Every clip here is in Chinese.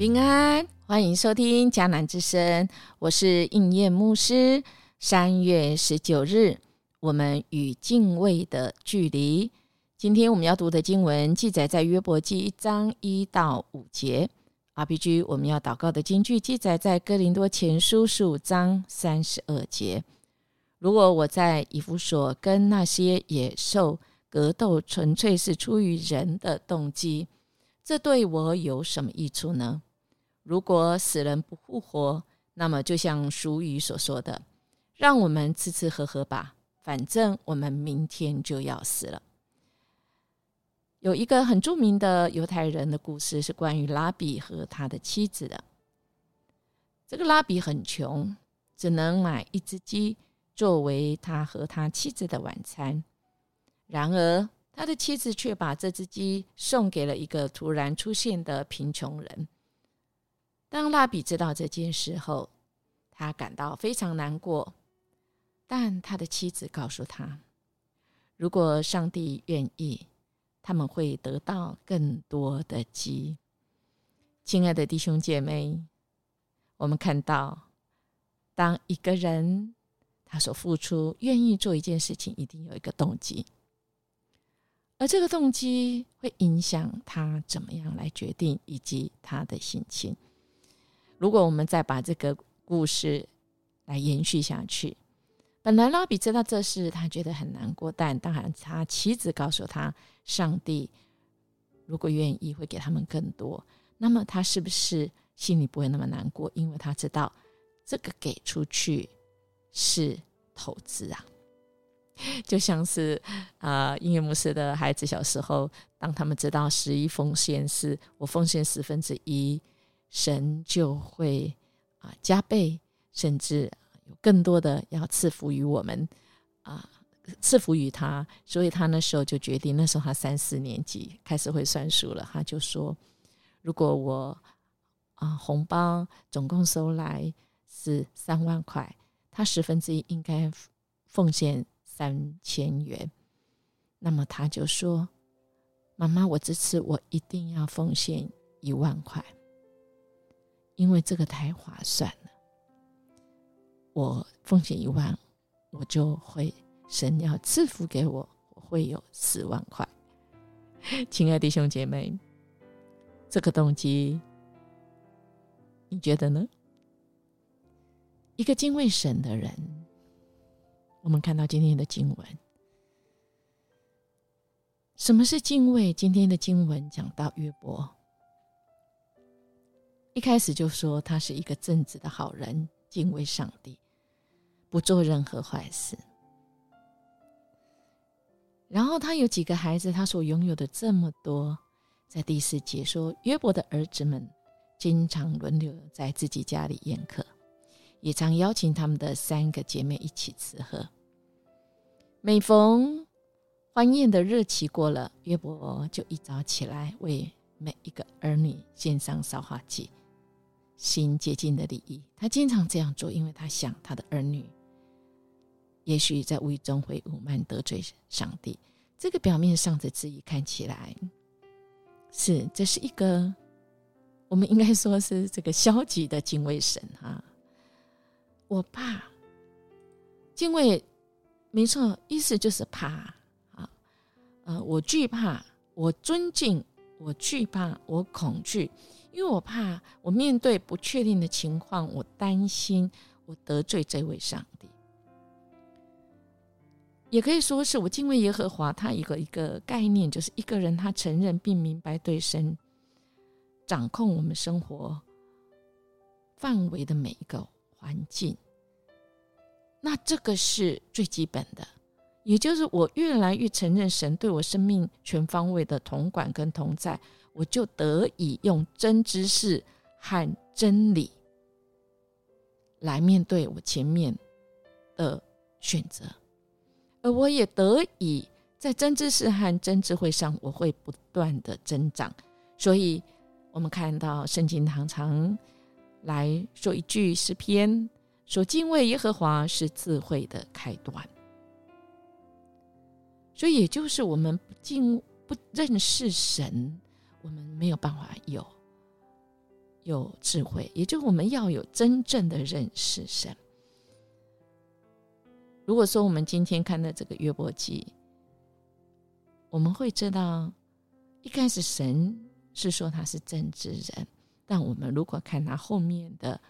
平安，欢迎收听迦南之声，我是应验牧师。三月十九日，我们与敬畏的距离。今天我们要读的经文记载在约伯记一章一到五节。RPG 我们要祷告的经句记载在哥林多前书十五章三十二节。如果我在以弗所跟那些野兽格斗，纯粹是出于人的动机，这对我有什么益处呢？如果死人不复活，那么就像俗语所说的，让我们吃吃喝喝吧，反正我们明天就要死了。有一个很著名的犹太人的故事，是关于拉比和他的妻子的。这个拉比很穷，只能买一只鸡作为他和他妻子的晚餐。然而，他的妻子却把这只鸡送给了一个突然出现的贫穷人。当蜡笔知道这件事后，他感到非常难过。但他的妻子告诉他，如果上帝愿意，他们会得到更多的鸡。亲爱的弟兄姐妹，我们看到，当一个人他所付出、愿意做一件事情，一定有一个动机，而这个动机会影响他怎么样来决定，以及他的心情。如果我们再把这个故事来延续下去，本来拉比知道这事，他觉得很难过。但当然，他妻子告诉他，上帝如果愿意，会给他们更多。那么他是不是心里不会那么难过？因为他知道这个给出去是投资啊，就像是啊，音乐牧师的孩子小时候，当他们知道十一奉献是我奉献十分之一。神就会啊加倍，甚至有更多的要赐福于我们啊，赐福于他。所以他那时候就决定，那时候他三四年级开始会算数了。他就说：“如果我啊红包总共收来是三万块，他十分之一应该奉献三千元。那么他就说：‘妈妈，我这次我一定要奉献一万块。’”因为这个太划算了，我奉献一万，我就会神要赐福给我，我会有十万块。亲爱的弟兄姐妹，这个动机，你觉得呢？一个敬畏神的人，我们看到今天的经文，什么是敬畏？今天的经文讲到约伯。一开始就说他是一个正直的好人，敬畏上帝，不做任何坏事。然后他有几个孩子，他所拥有的这么多，在第四节说，约伯的儿子们经常轮流在自己家里宴客，也常邀请他们的三个姐妹一起吃喝。每逢欢宴的日期过了，约伯就一早起来为每一个儿女献上烧化祭。心接近的礼仪，他经常这样做，因为他想他的儿女也许在无意中会辱慢得罪上帝。这个表面上的质疑看起来是这是一个，我们应该说是这个消极的敬畏神哈。我怕敬畏，没错，意思就是怕啊，呃，我惧怕，我尊敬，我惧怕，我恐惧。因为我怕我面对不确定的情况，我担心我得罪这位上帝，也可以说是我敬畏耶和华。他一个一个概念，就是一个人他承认并明白对神掌控我们生活范围的每一个环境。那这个是最基本的，也就是我越来越承认神对我生命全方位的统管跟同在。我就得以用真知识和真理来面对我前面的选择，而我也得以在真知识和真智慧上，我会不断的增长。所以，我们看到圣经常常来说一句诗篇：“说敬畏耶和华是智慧的开端。”所以，也就是我们不敬不认识神。我们没有办法有有智慧，也就是我们要有真正的认识神。如果说我们今天看的这个约伯记，我们会知道，一开始神是说他是正直人，但我们如果看他后面的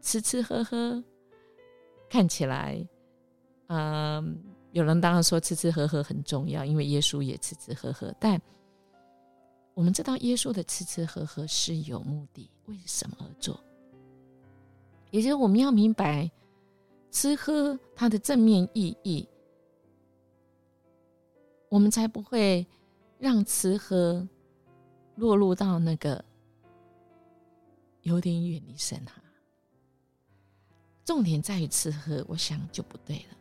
吃吃喝喝，看起来，嗯，有人当然说吃吃喝喝很重要，因为耶稣也吃吃喝喝，但我们知道耶稣的吃吃喝喝是有目的，为什么而做？也就是我们要明白吃喝它的正面意义。我们才不会让吃喝落入到那个有点远离神哈。重点在于吃喝，我想就不对了。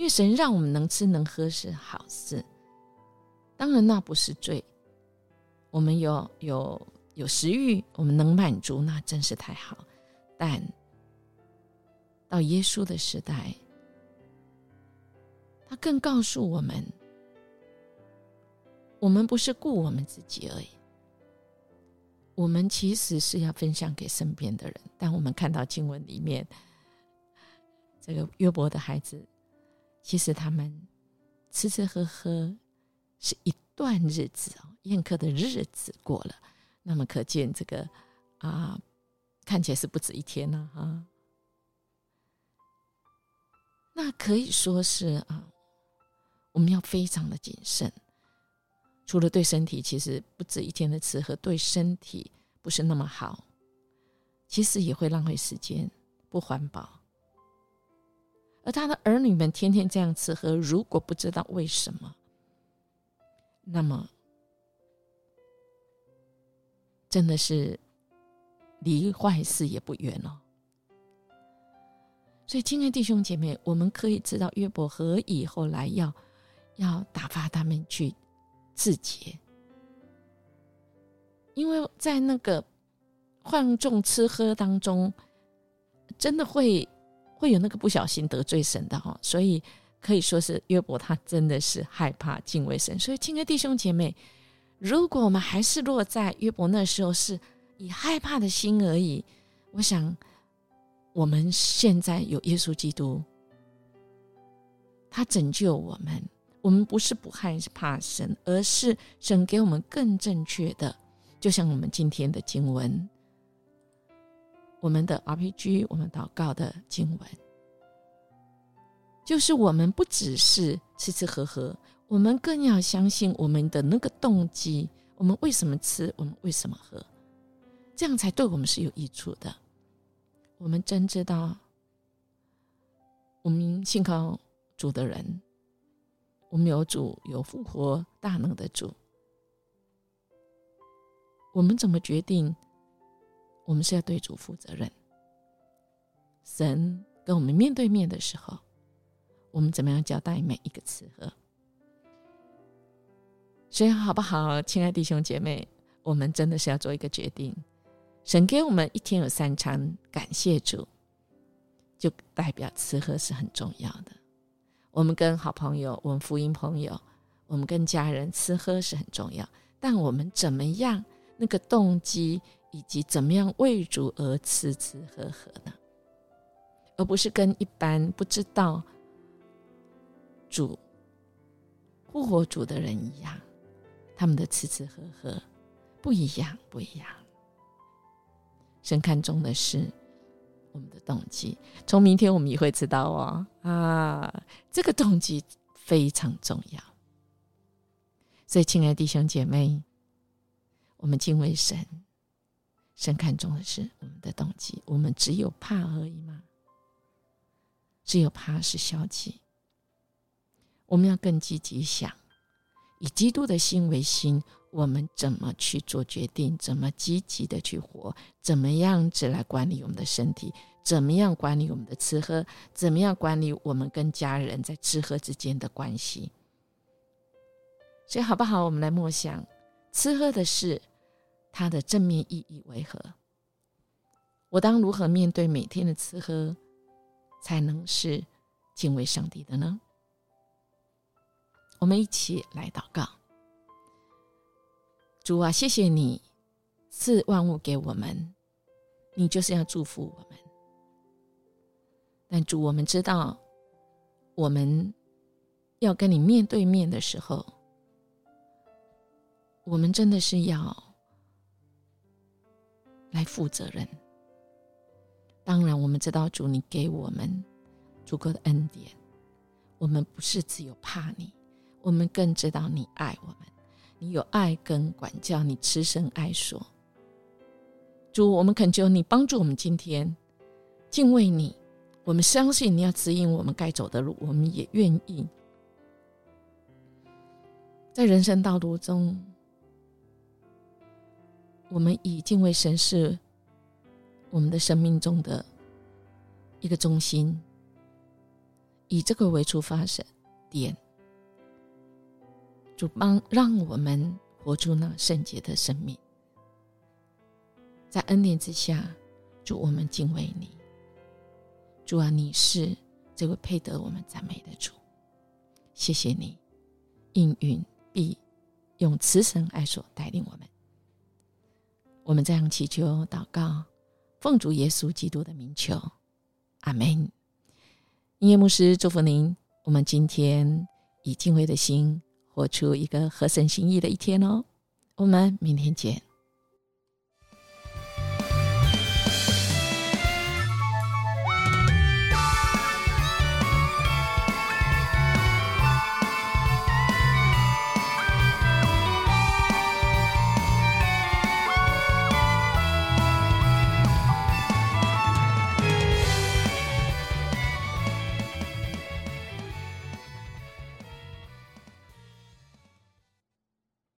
因为神让我们能吃能喝是好事，当然那不是罪。我们有有有食欲，我们能满足，那真是太好。但到耶稣的时代，他更告诉我们。我们不是顾我们自己而已，我们其实是要分享给身边的人。但我们看到经文里面，这个约伯的孩子，其实他们吃吃喝喝是一段日子哦，宴客的日子过了，那么可见这个啊，看起来是不止一天了哈。那可以说是啊，我们要非常的谨慎。除了对身体，其实不止一天的吃喝对身体不是那么好，其实也会浪费时间，不环保。而他的儿女们天天这样吃喝，如果不知道为什么，那么真的是离坏事也不远了。所以，亲爱的弟兄姐妹，我们可以知道约伯何以后来要要打发他们去。自洁，因为在那个放纵吃喝当中，真的会会有那个不小心得罪神的哈，所以可以说是约伯他真的是害怕敬畏神。所以，亲爱弟兄姐妹，如果我们还是落在约伯那时候是以害怕的心而已，我想我们现在有耶稣基督，他拯救我们。我们不是不害怕神，而是神给我们更正确的，就像我们今天的经文，我们的 RPG，我们祷告的经文，就是我们不只是吃吃喝喝，我们更要相信我们的那个动机，我们为什么吃，我们为什么喝，这样才对我们是有益处的。我们真知道，我们信靠主的人。我们有主，有复活大能的主。我们怎么决定？我们是要对主负责任。神跟我们面对面的时候，我们怎么样交代每一个词和？所以好不好，亲爱弟兄姐妹，我们真的是要做一个决定。神给我们一天有三餐，感谢主，就代表吃喝是很重要的。我们跟好朋友，我们福音朋友，我们跟家人吃喝是很重要，但我们怎么样那个动机，以及怎么样为主而吃吃喝喝呢？而不是跟一般不知道主复活主的人一样，他们的吃吃喝喝不一样，不一样。神看重的是。我们的动机，从明天我们也会知道哦。啊，这个动机非常重要。所以，亲爱的弟兄姐妹，我们敬畏神，神看重的是我们的动机。我们只有怕而已吗？只有怕是消极。我们要更积极想，以基督的心为心。我们怎么去做决定？怎么积极的去活？怎么样子来管理我们的身体？怎么样管理我们的吃喝？怎么样管理我们跟家人在吃喝之间的关系？所以，好不好？我们来默想吃喝的事，它的正面意义为何？我当如何面对每天的吃喝，才能是敬畏上帝的呢？我们一起来祷告。主啊，谢谢你赐万物给我们，你就是要祝福我们。但主，我们知道，我们要跟你面对面的时候，我们真的是要来负责任。当然，我们知道主，你给我们足够的恩典，我们不是只有怕你，我们更知道你爱我们，你有爱跟管教，你慈神爱所。主，我们恳求你帮助我们今天敬畏你。我们相信你要指引我们该走的路，我们也愿意在人生道路中，我们以敬畏神是我们的生命中的一个中心，以这个为出发点，主帮让我们活出那圣洁的生命，在恩典之下，主我们敬畏你。主啊，你是这位配得我们赞美的主，谢谢你，应允必用慈神爱所带领我们。我们这样祈求祷告，奉主耶稣基督的名求，阿门。音乐牧师祝福您，我们今天以敬畏的心活出一个合神心意的一天哦。我们明天见。